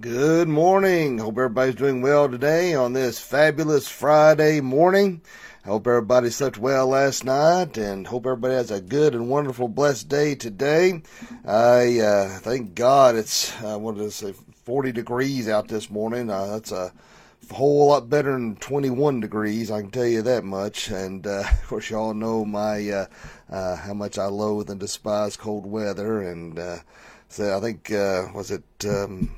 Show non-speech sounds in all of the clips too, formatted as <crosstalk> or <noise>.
Good morning. Hope everybody's doing well today on this fabulous Friday morning. I hope everybody slept well last night and hope everybody has a good and wonderful, blessed day today. I uh, thank God it's, uh, what did I say, 40 degrees out this morning. Uh, that's a whole lot better than 21 degrees, I can tell you that much. And uh, <laughs> of course, y'all know my uh, uh, how much I loathe and despise cold weather. And uh, so I think uh, was it um,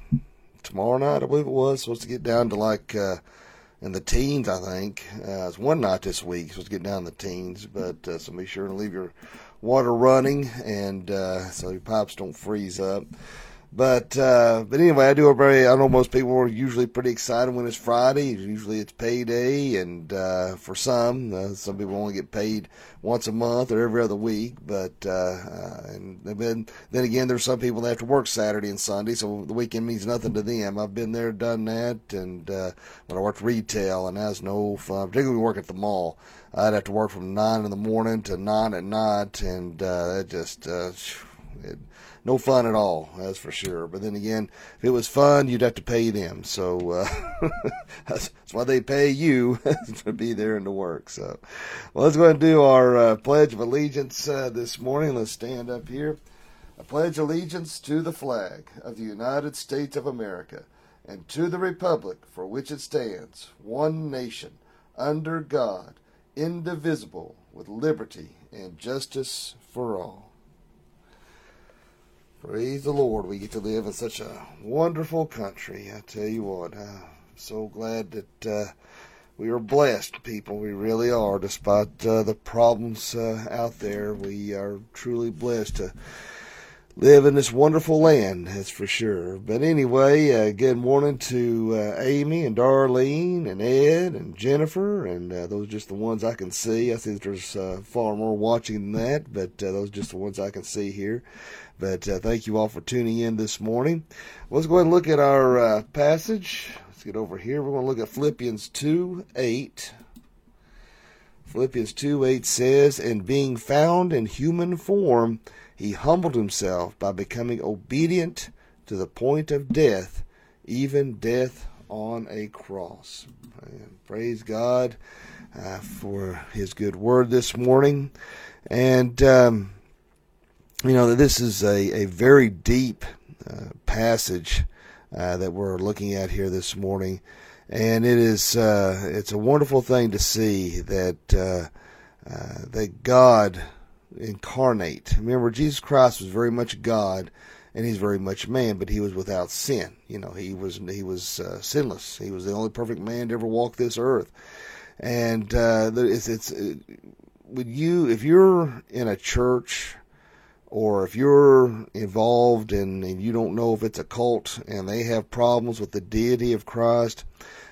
tomorrow night? I believe it was supposed to get down to like uh, in the teens. I think uh, it's one night this week supposed to get down in the teens. But uh, so be sure to leave your water running and uh, so your pipes don't freeze up. But uh, but anyway, I do a very. I know most people are usually pretty excited when it's Friday. Usually it's payday, and uh, for some, uh, some people only get paid once a month or every other week. But uh, uh, and then then again, there's some people that have to work Saturday and Sunday, so the weekend means nothing to them. I've been there, done that, and uh, when I worked retail, and that's no fun. Particularly work at the mall, I'd have to work from nine in the morning to nine at night, and uh, that just. Uh, it, no fun at all, that's for sure. But then again, if it was fun, you'd have to pay them. So uh, <laughs> that's, that's, why they pay you <laughs> to be there and to work. So, well, let's go ahead and do our uh, Pledge of Allegiance uh, this morning. Let's stand up here. I pledge allegiance to the flag of the United States of America and to the republic for which it stands, one nation, under God, indivisible, with liberty and justice for all. Praise the Lord, we get to live in such a wonderful country. I tell you what, I'm so glad that uh, we are blessed people. We really are, despite uh, the problems uh, out there. We are truly blessed to live in this wonderful land, that's for sure. But anyway, uh, good morning to uh, Amy and Darlene and Ed and Jennifer, and uh, those are just the ones I can see. I think there's uh, far more watching than that, but uh, those are just the ones I can see here. But uh, thank you all for tuning in this morning. Let's go ahead and look at our passage. Let's get over here. We're going to look at Philippians 2 8. Philippians 2 8 says, And being found in human form, he humbled himself by becoming obedient to the point of death, even death on a cross. And praise God uh, for his good word this morning. And. Um, you know, this is a, a very deep uh, passage uh, that we're looking at here this morning, and it is uh, it's a wonderful thing to see that uh, uh, that God incarnate. Remember, Jesus Christ was very much God, and he's very much man, but he was without sin. You know, he was he was uh, sinless. He was the only perfect man to ever walk this earth, and it's it's. would you, if you're in a church or if you're involved and you don't know if it's a cult and they have problems with the deity of Christ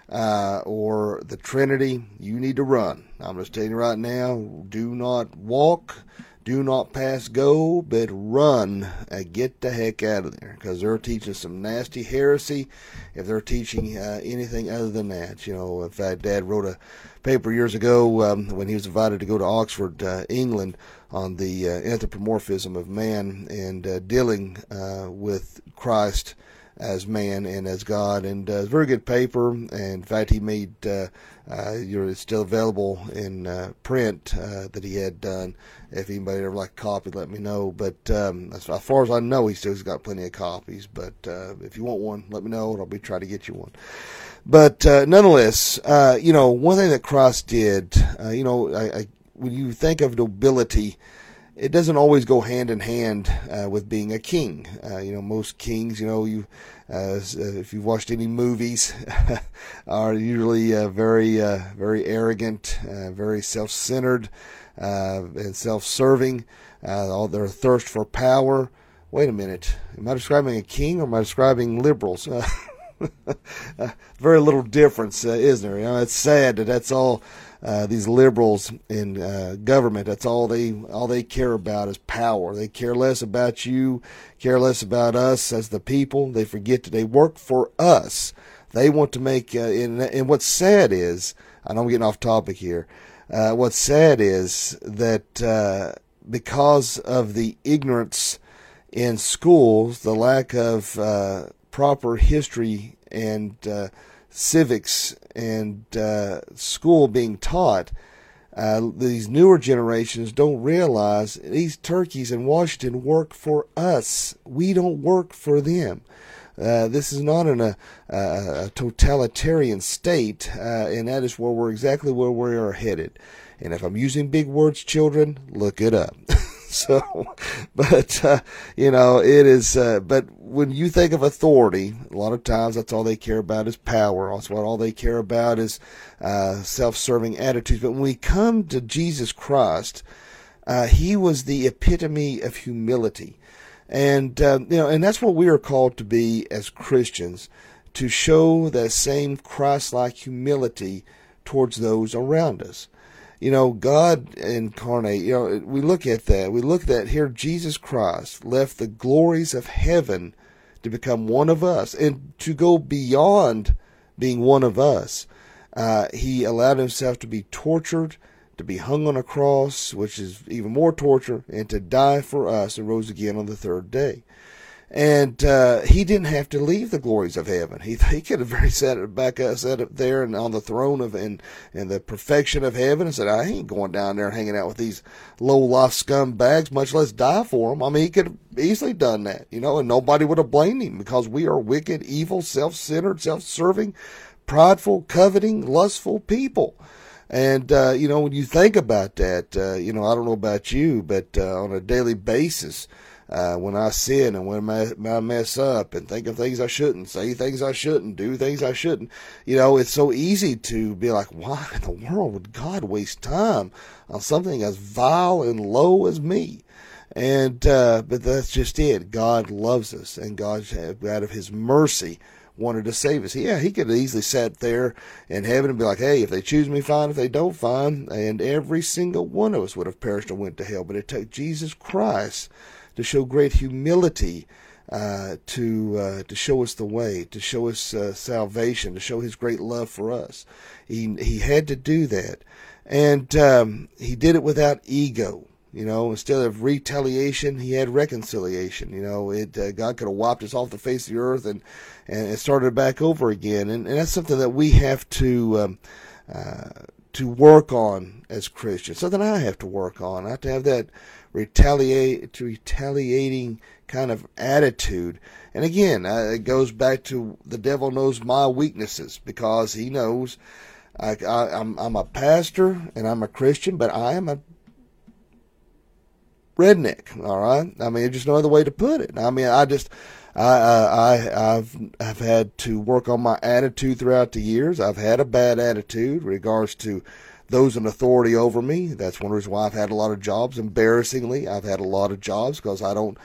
uh, or the Trinity, you need to run. I'm just telling you right now do not walk, do not pass go, but run. Uh, get the heck out of there because they're teaching some nasty heresy if they're teaching uh, anything other than that. You know, in fact, Dad wrote a paper years ago um, when he was invited to go to Oxford, uh, England on the uh, anthropomorphism of man and uh, dealing uh, with Christ as man and as God. And uh, very good paper. And in fact, he made uh, uh, it's still available in uh, print uh, that he had done. If anybody ever like a copy, let me know. But um, as far as I know, he still's got plenty of copies. But uh, if you want one, let me know, and I'll be trying to get you one. But uh, nonetheless, uh, you know, one thing that Cross did, uh, you know, I, I when you think of nobility, it doesn't always go hand in hand uh, with being a king. Uh, you know, most kings, you know, you uh, if you've watched any movies, <laughs> are usually uh, very, uh, very arrogant, uh, very self-centered, and self-serving. all their thirst for power. Wait a minute, am I describing a king or am I describing liberals? <laughs> <laughs> very little difference, isn't there? You know, it's sad that that's all uh, these liberals in uh, government. That's all they all they care about is power. They care less about you, care less about us as the people. They forget that they work for us. They want to make. Uh, and, and what's sad is, I know I'm getting off topic here. Uh, what's sad is that uh, because of the ignorance in schools, the lack of proper history and uh, civics and uh, school being taught, uh, these newer generations don't realize these turkeys in Washington work for us. We don't work for them. Uh, this is not in a, a, a totalitarian state, uh, and that is where we're exactly where we are headed. And if I'm using big words, children, look it up. <laughs> so, but uh, you know, it is. Uh, but when you think of authority, a lot of times that's all they care about is power. That's what all they care about is uh, self-serving attitudes. But when we come to Jesus Christ, uh, He was the epitome of humility, and um, you know, and that's what we are called to be as Christians, to show that same Christ-like humility towards those around us you know, God incarnate, you know, we look at that. We look at that here, Jesus Christ left the glories of heaven to become one of us and to go beyond being one of us. Uh, he allowed himself to be tortured, to be hung on a cross, which is even more torture, and to die for us and rose again on the third day. And uh, he didn't have to leave the glories of heaven. He, he could have very sat back uh, sat up there and on the throne of and and the perfection of heaven and said, I ain't going down there hanging out with these low life scumbags, much less die for them. I mean, he could have easily done that, you know, and nobody would have blamed him because we are wicked, evil, self centered, self serving, prideful, coveting, lustful people. And, uh, you know, when you think about that, uh, you know, I don't know about you, but uh, on a daily basis, uh, when I sin and when I, mess up and think of things I shouldn't, say things I shouldn't, do things I shouldn't. You know, it's so easy to be like, why in the world would God waste time on something as vile and low as me? And, uh, but that's just it. God loves us and God, out of His mercy, wanted to save us. Yeah, he could have easily sat there in heaven and be like, hey, if they choose me, fine. If they don't, fine. And every single one of us would have perished and went to hell. But it took Jesus Christ to show great humility, uh, to uh, to show us the way, to show us uh, salvation, to show His great love for us. He he had to do that, and um, he did it without ego. You know, instead of retaliation, he had reconciliation. You know, it uh, God could have wiped us off the face of the earth and and started back over again, and, and that's something that we have to. Um, uh, to work on as Christians, something I have to work on. I have to have that retaliate retaliating kind of attitude. And again, uh, it goes back to the devil knows my weaknesses because he knows I, I, I'm I'm a pastor and I'm a Christian, but I am a redneck. All right, I mean, there's just no other way to put it. I mean, I just. I, I, I've, I've had to work on my attitude throughout the years. I've had a bad attitude regards to those in authority over me. That's one reason why I've had a lot of jobs. Embarrassingly, I've had a lot of jobs because I don't.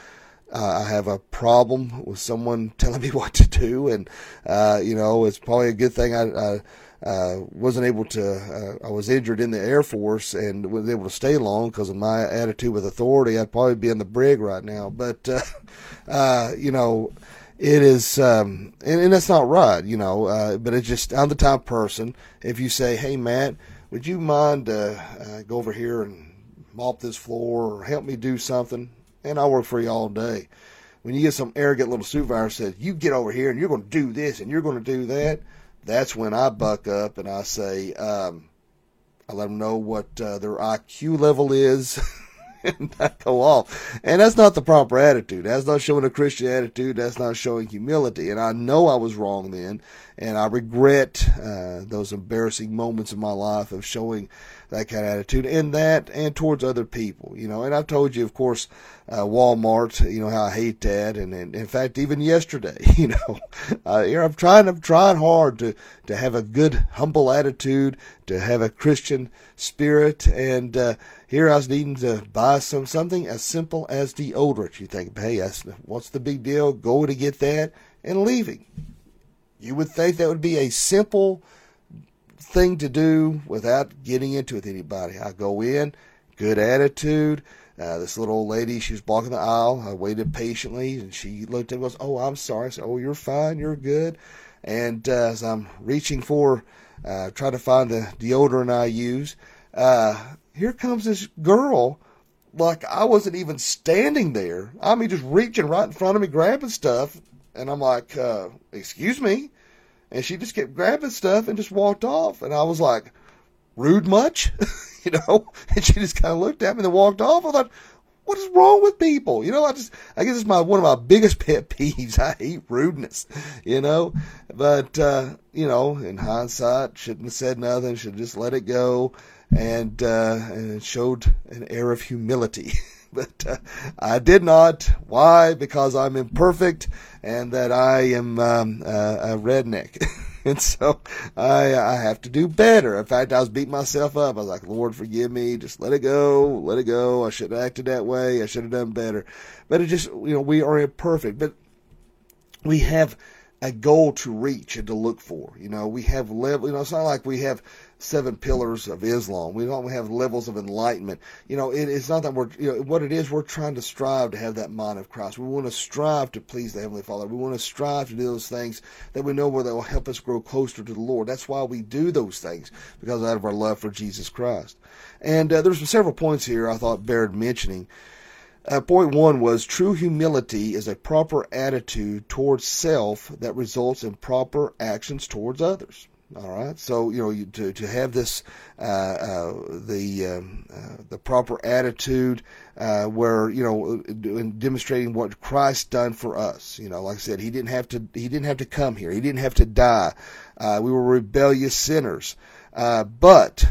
Uh, I have a problem with someone <laughs> telling me what to do, and uh, you know it's probably a good thing I, I uh, wasn't able to. Uh, I was injured in the Air Force and was able to stay long because of my attitude with authority. I'd probably be in the brig right now, but <laughs> uh, you know it is, um, and, and, that's not right, you know. Uh, but it's just I'm the type person. If you say, "Hey, Mat, would you mind uh, uh, go over here and mop this floor or help me do something? And I'll work for you all day. When you get some arrogant little supervisor says, you get over here and you're going to do this and you're going to do that, that's when I buck up and I say, um, I let them know what uh, their IQ level is. <laughs> and <laughs> not go off. And that's not the proper attitude. That's not showing a Christian attitude. That's not showing humility. And I know I was wrong then, and I regret uh, those embarrassing moments in my life of showing that kind of attitude and that and towards other people, you know. And I've told you, of course, uh, Walmart, you know, how I hate that. And, and in fact, even yesterday, <laughs> you know, uh, here I'm trying, I'm trying hard to, to have a good, humble attitude, to have a Christian spirit. And, uh, here I was needing to buy some, something as simple as deodorant. You think, hey, what's the big deal? Go to get that and leaving. You would think that would be a simple, thing to do without getting into it with anybody. I go in, good attitude. Uh, this little old lady, she was blocking the aisle. I waited patiently, and she looked at me and goes, "Oh, I'm sorry." I said, "Oh, you're fine. You're good." And uh, as I'm reaching for, uh, trying to find the deodorant I use, uh, here comes this girl, like I wasn't even standing there. I mean, just reaching right in front of me, grabbing stuff, And I'm like, uh, excuse me? And she just kept grabbing stuff and just walked off. And I was like, rude much? <laughs> you know? <laughs> And she just kind of looked at me and then walked off. I thought, what is wrong with people? You know, I just, I guess it's my, one of my biggest <laughs> pet peeves. I hate rudeness, you know, but, uh, you know, in hindsight, shouldn't have said nothing, should have just let it go and, uh, and showed an air of humility. <laughs> but uh, I did not. Why? Because I'm imperfect and that I am um, uh, a redneck. <laughs> <laughs> and so I I have to do better. In fact, I was beating myself up. I was like, Lord, forgive me. Just let it go. Let it go. I should have acted that way. I should have done better. But it just, you know, we are imperfect. But we have a goal to reach and to look for. You know, we have level. You know, it's not like we have seven pillars of Islam. We don't have levels of enlightenment. You know, it, it's not that we're, you know, what it is, we're trying to strive to have that mind of Christ. We want to strive to please the Heavenly Father. We want to strive to do those things that we know where that will help us grow closer to the Lord. That's why we do those things, because out of our love for Jesus Christ. And uh, there's several points here I thought bared mentioning. Uh, point one was true humility is a proper attitude towards self that results in proper actions towards others. All right, so you know you, to to have this uh, uh, the um, uh, the proper attitude uh, where you know in demonstrating what Christ done for us. You know, like I said, he didn't have to he didn't have to come here. He didn't have to die. Uh, we were rebellious sinners. Uh, but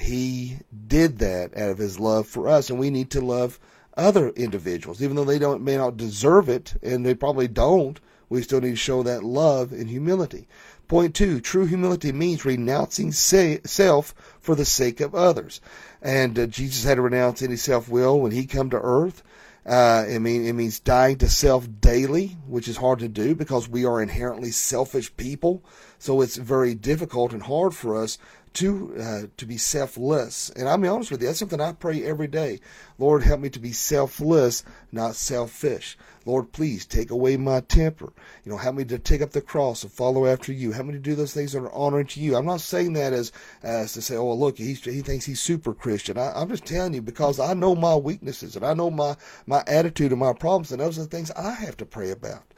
he did that out of his love for us, and we need to love other individuals, even though they don't may not deserve it, and they probably don't. We still need to show that love and humility. Point two, true humility means renouncing self for the sake of others. And uh, Jesus had to renounce any self-will when he come to earth. Uh, I mean, it means dying to self daily, which is hard to do because we are inherently selfish people. So it's very difficult and hard for us to uh, to be selfless. And I'll be honest with you, that's something I pray every day. Lord, help me to be selfless, not selfish. Lord, please take away my temper. You know, help me to take up the cross and follow after you. Help me to do those things that are honoring to you. I'm not saying that as as to say, oh, look, he he thinks he's super Christian. I, I'm just telling you because I know my weaknesses and I know my my attitude and my problems, and those are the things I have to pray about.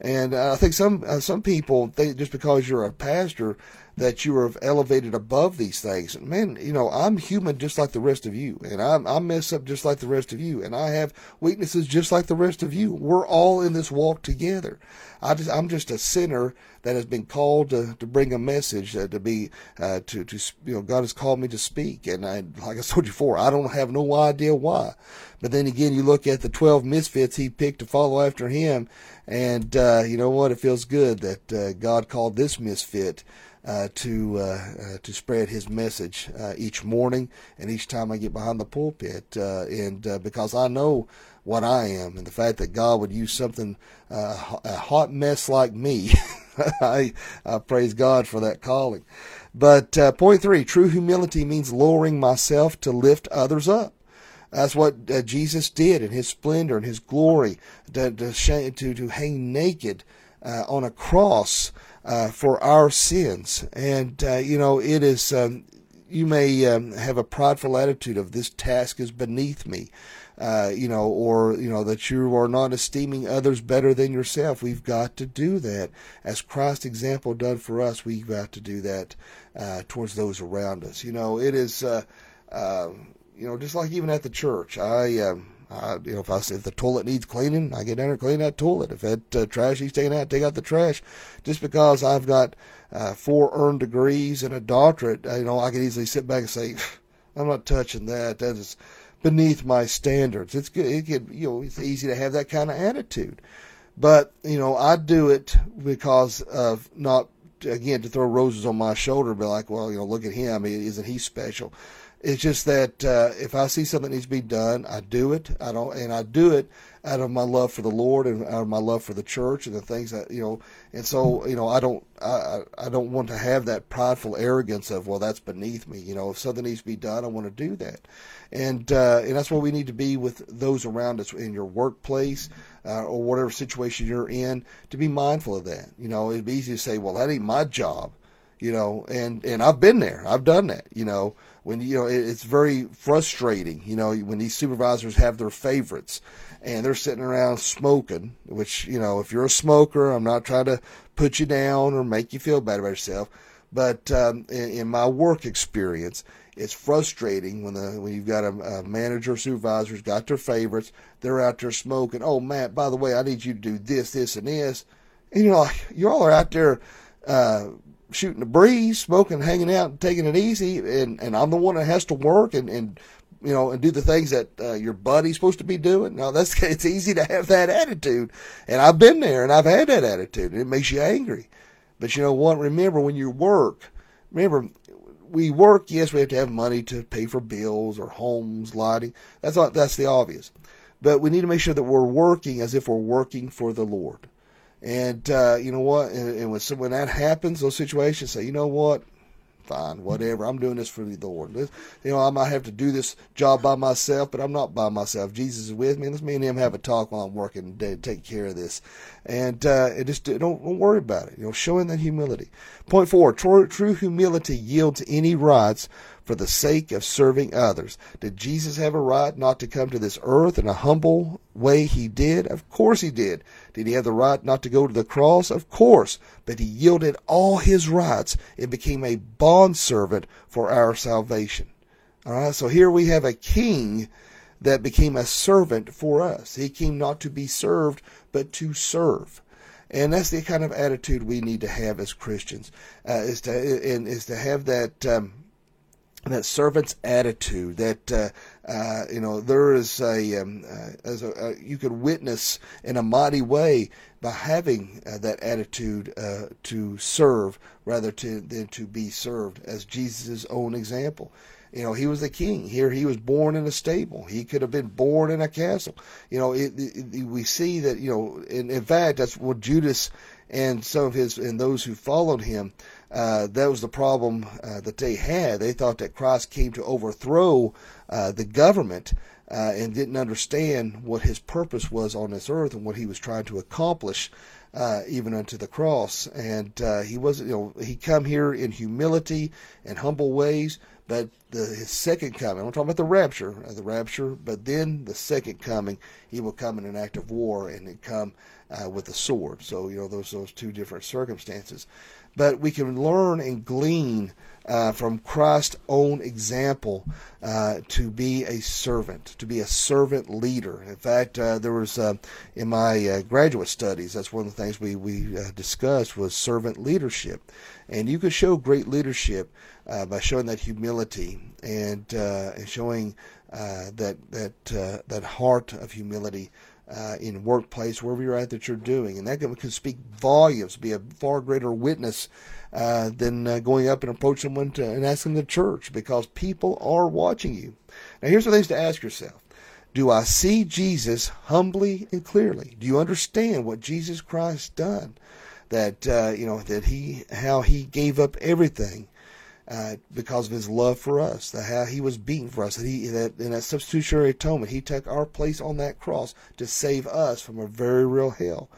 And uh, I think some uh, some people think just because you're a pastor that you are elevated above these things. Man, you know, I'm human just like the rest of you, and I I mess up just like the rest of you, and I have weaknesses just like the rest of you. We're all in this walk together. I just I'm just a sinner that has been called to, to bring a message uh, to be uh, to to you know God has called me to speak, and I like I told you before, I don't have no idea why. But then again, you look at the twelve misfits he picked to follow after him, and uh, you know what? It feels good that uh, God called this misfit. Uh, to uh, uh, to spread His message uh, each morning and each time I get behind the pulpit, and because I know what I am, and the fact that God would use something a hot mess like me, <laughs> I, I, praise God for that calling. But point three: true humility means lowering myself to lift others up. That's what uh, Jesus did in his splendor and his glory to, to, to, to hang naked uh, on a cross uh, for our sins. And, uh, you know, it is, um, you may um, have a prideful attitude of this task is beneath me. Uh, you know, or you know that you are not esteeming others better than yourself. We've got to do that, as Christ's example done for us. We've got to do that uh, towards those around us. You know, it is uh, um, you know, just like even at the church, I, um, I you know, if I if the toilet needs cleaning, I get down and clean that toilet. If that uh, trash needs taken out, take out the trash. Just because I've got uh, four earned degrees and a doctorate, you know, I can easily sit back and say, I'm not touching that. That is beneath my standards. It's good. It can, you know, it's easy to have that kind of attitude. But, you know, I do it because of not, again, to throw roses on my shoulder be like, well, you know, look at him. Isn't he special? It's just that uh, if I see something needs to be done, I do it. I don't, and I do it out of my love for the Lord and out of my love for the church and the things that you know. And so, you know, I don't, I, I don't want to have that prideful arrogance of, well, that's beneath me. You know, if something needs to be done, I want to do that. And uh, and that's what we need to be with those around us in your workplace uh, or whatever situation you're in. To be mindful of that. You know, it'd be easy to say, well, that ain't my job you know, and, and I've been there. I've done that, you know, when, you know, it, it's very frustrating, you know, when these supervisors have their favorites and they're sitting around smoking, which, you know, if you're a smoker, I'm not trying to put you down or make you feel bad about yourself. But um, in, in my work experience, it's frustrating when the when you've got a, a manager supervisor's got their favorites they're out there smoking oh mat by the way i need you to do this this and this and you know you all are out there uh, shooting the breeze smoking hanging out and taking it easy and and i'm the one that has to work and and you know and do the things that uh, your buddy's supposed to be doing now that's <laughs> it's easy to have that attitude and i've been there and i've had that attitude and it makes you angry but you know what remember when you work remember we work, yes, we have to have money to pay for bills or homes, lighting. That's not, that's the obvious. But we need to make sure that we're working as if we're working for the Lord. And uh, you know what? And, when, when that happens, those situations, say, you know what? fine, whatever. I'm doing this for the Lord. You know, I might have to do this job by myself, but I'm not by myself. Jesus is with me. Let's me and him have a talk while I'm working to take care of this. And, uh, and just don't, don't worry about it. You know, showing that humility. Point four, true, true humility yields any rights for the sake of serving others. Did Jesus have a right not to come to this earth in a humble way he did? Of course he did. Did he have the right not to go to the cross? Of course. But he yielded all his rights and became a bondservant for our salvation. All right, so here we have a king that became a servant for us. He came not to be served, but to serve. And that's the kind of attitude we need to have as Christians, uh, is to and is to have that um, that servant's attitude that uh, uh, you know there is a, um, uh, as a uh, you could witness in a mighty way by having uh, that attitude uh, to serve rather to, than to be served as Jesus' own example. You know, he was the king. Here, he was born in a stable. He could have been born in a castle. You know, it, it, we see that. You know, in, in fact, that's what Judas and some of his and those who followed him uh, that was the problem uh, that they had. They thought that Christ came to overthrow uh, the government uh, and didn't understand what his purpose was on this earth and what he was trying to accomplish. Uh, even unto the cross, and uh, he wasn't. You know, he come here in humility and humble ways, but the, his second coming, I'm talking about the rapture, the rapture, but then the second coming, he will come in an act of war and come uh, with a sword. So, you know, those those two different circumstances but we can learn and glean uh, from Christ's own example uh, to be a servant, to be a servant leader. In fact, uh, there was uh, in my uh, graduate studies, that's one of the things we we uh, discussed was servant leadership, and you can show great leadership by showing that humility and and showing that that that heart of humility uh, in workplace, wherever you're at that you're doing. And that can, speak volumes, be a far greater witness uh, than uh, going up and approach someone to, and asking the church because people are watching you. Now, here's some things to ask yourself. Do I see Jesus humbly and clearly? Do you understand what Jesus Christ done? That uh, you know that he how he gave up everything uh, because of his love for us, the, how he was beaten for us, that he that in that substitutionary atonement, he took our place on that cross to save us from a very real hell.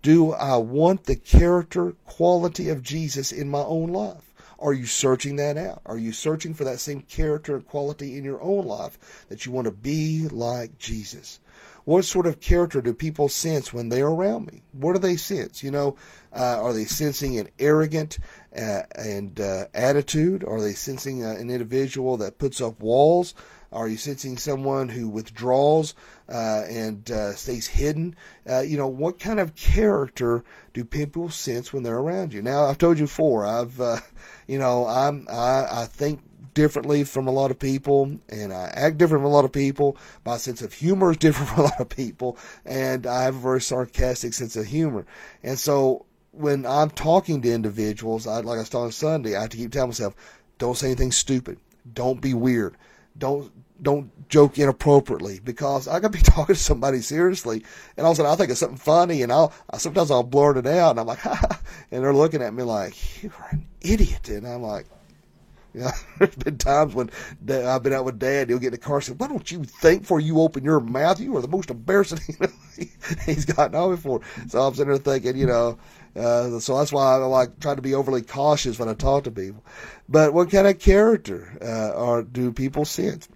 Do I want the character quality of Jesus in my own life? Are you searching that out? Are you searching for that same character and quality in your own life that you want to be like Jesus? What sort of character do people sense when they're around me? What do they sense? You know, uh, are they sensing an arrogant uh, and uh, attitude? Are they sensing uh, an individual that puts up walls? Are you sensing someone who withdraws uh, and uh, stays hidden? you know, what kind of character do people sense when they're around you? Now, I've told you before. I've, you know, I'm I, I think differently from a lot of people and I act different from a lot of people. My sense of humor is <laughs> different from a lot of people and I have a very sarcastic sense of humor. And so when I'm talking to individuals, I, like I was talking Sunday, I have to keep telling myself, don't say anything stupid. Don't be weird. Don't don't joke inappropriately because I could be <laughs> talking to somebody seriously and all of a sudden I think of something funny and I'll I, sometimes I'll blurt it out and I'm like, <laughs> ha, and they're looking at me like, you're an idiot. And I'm like, <laughs> you know, there's been times when I've been out with Dad. He'll get in the car and say, "Why don't you think before you open your mouth? You are the most embarrassing." You he's gotten on before. So I'm sitting there thinking, you know, Uh, so that's why I like try to be overly cautious when I talk to people. But what kind of character uh, are do people sense?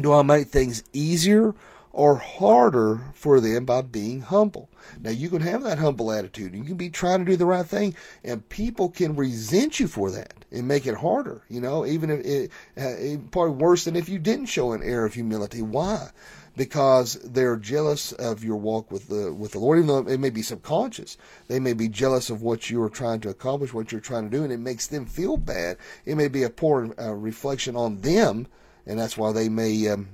Do I make things easier or harder for them by being humble? Now you can have that humble attitude. You can be trying to do the right thing, and people can resent you for that and make it harder. You know, even if it, uh, probably worse than if you didn't show an air of humility. Why? Because they're jealous of your walk with the with the Lord, even though it may be subconscious. They may be jealous of what you are trying to accomplish, what you're trying to do, and it makes them feel bad. It may be a poor uh, reflection on them, and that's why they may um,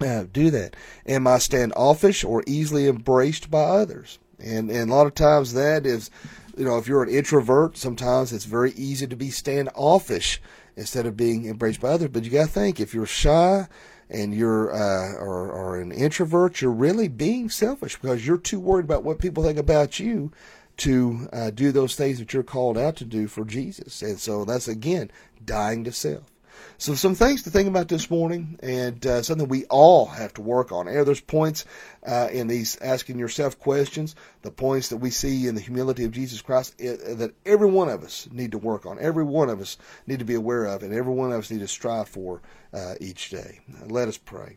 uh, do that. Am I standoffish or easily embraced by others? And and a lot of times that is, you know, if you're an introvert, sometimes it's very easy to be standoffish instead of being embraced by others. But you got to think if you're shy and you're uh, or, or an introvert, you're really being selfish because you're too worried about what people think about you to uh, do those things that you're called out to do for Jesus. And so that's again dying to self. So some things to think about this morning, and uh, something we all have to work on. And there's points uh, in these asking yourself questions, the points that we see in the humility of Jesus Christ it, that every one of us need to work on. Every one of us need to be aware of, and every one of us need to strive for uh, each day. Let us pray.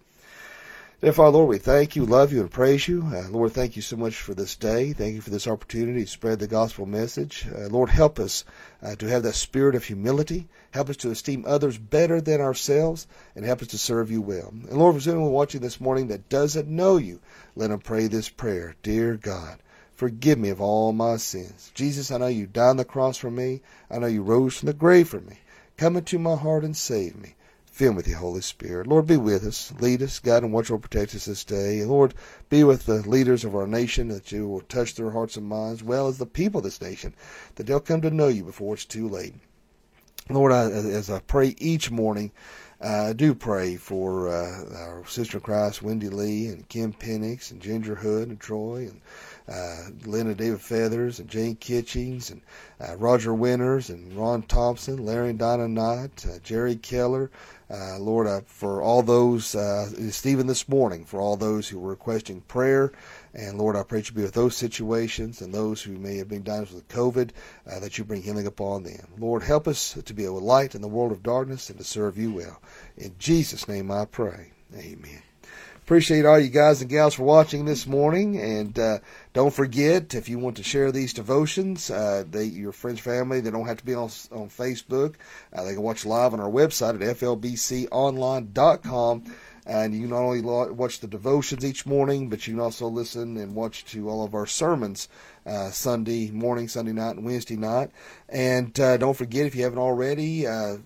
Dear Father, Lord, we thank you, love you, and praise you. Uh, Lord, thank you so much for this day. Thank you for this opportunity to spread the gospel message. Uh, Lord, help us uh, to have that spirit of humility. Help us to esteem others better than ourselves, and help us to serve you well. And Lord, for anyone watching this morning that doesn't know you, let them pray this prayer. Dear God, forgive me of all my sins. Jesus, I know you died on the cross for me. I know you rose from the grave for me. Come into my heart and save me. Fill with the Holy Spirit. Lord, be with us. Lead us, God and watch over protect us this day. Lord, be with the leaders of our nation, that you will touch their hearts and minds, well as the people of this nation, that they'll come to know you before it's too late. Lord, I, as I pray each morning, uh, I do pray for uh, our sister in Christ, Wendy Lee, and Kim Penix, and Ginger Hood, and Troy, and uh, Linda David Feathers, and Jane Kitchings, and uh, Roger Winters, and Ron Thompson, Larry and Donna Knott, uh, Jerry Keller, uh, Lord, uh, for all those, uh, Stephen this morning, for all those who were requesting prayer. And Lord, I pray that you be with those situations and those who may have been diagnosed with COVID, uh, that you bring healing upon them. Lord, help us to be a light in the world of darkness and to serve you well. In Jesus' name I pray. Amen. Appreciate all you guys and gals for watching this morning. And uh, don't forget, if you want to share these devotions, uh, they, your friends, family, they don't have to be on, on Facebook. Uh, they can watch live on our website at flbconline.com. And you not only watch the devotions each morning, but you can also listen and watch to all of our sermons uh, Sunday morning, Sunday night, and Wednesday night. And uh, don't forget, if you haven't already, uh,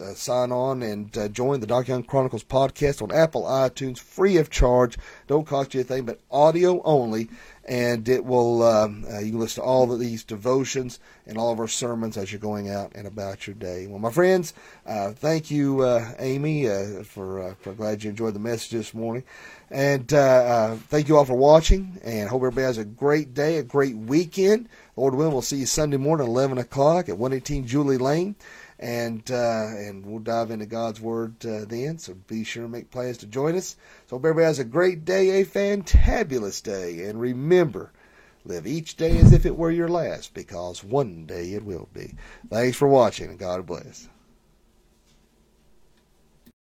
uh, sign on and uh, join the Doc Young Chronicles podcast on Apple iTunes, free of charge. Don't cost you a thing, but audio only. And it will, um, uh, you can listen to all of these devotions and all of our sermons as you're going out and about your day. Well, my friends, uh, thank you, uh, Amy, uh, for, for glad you enjoyed the message this morning. And thank you all for watching. And hope everybody has a great day, a great weekend. Lord willing, we'll see you Sunday morning at 11 o'clock at 118 Julie Lane and uh, and we'll dive into God's Word uh, then. So be sure to make plans to join us. So hope everybody has a great day, a fantabulous day, and remember, live each day as if it were your last, because one day it will be. Thanks for watching, and God bless.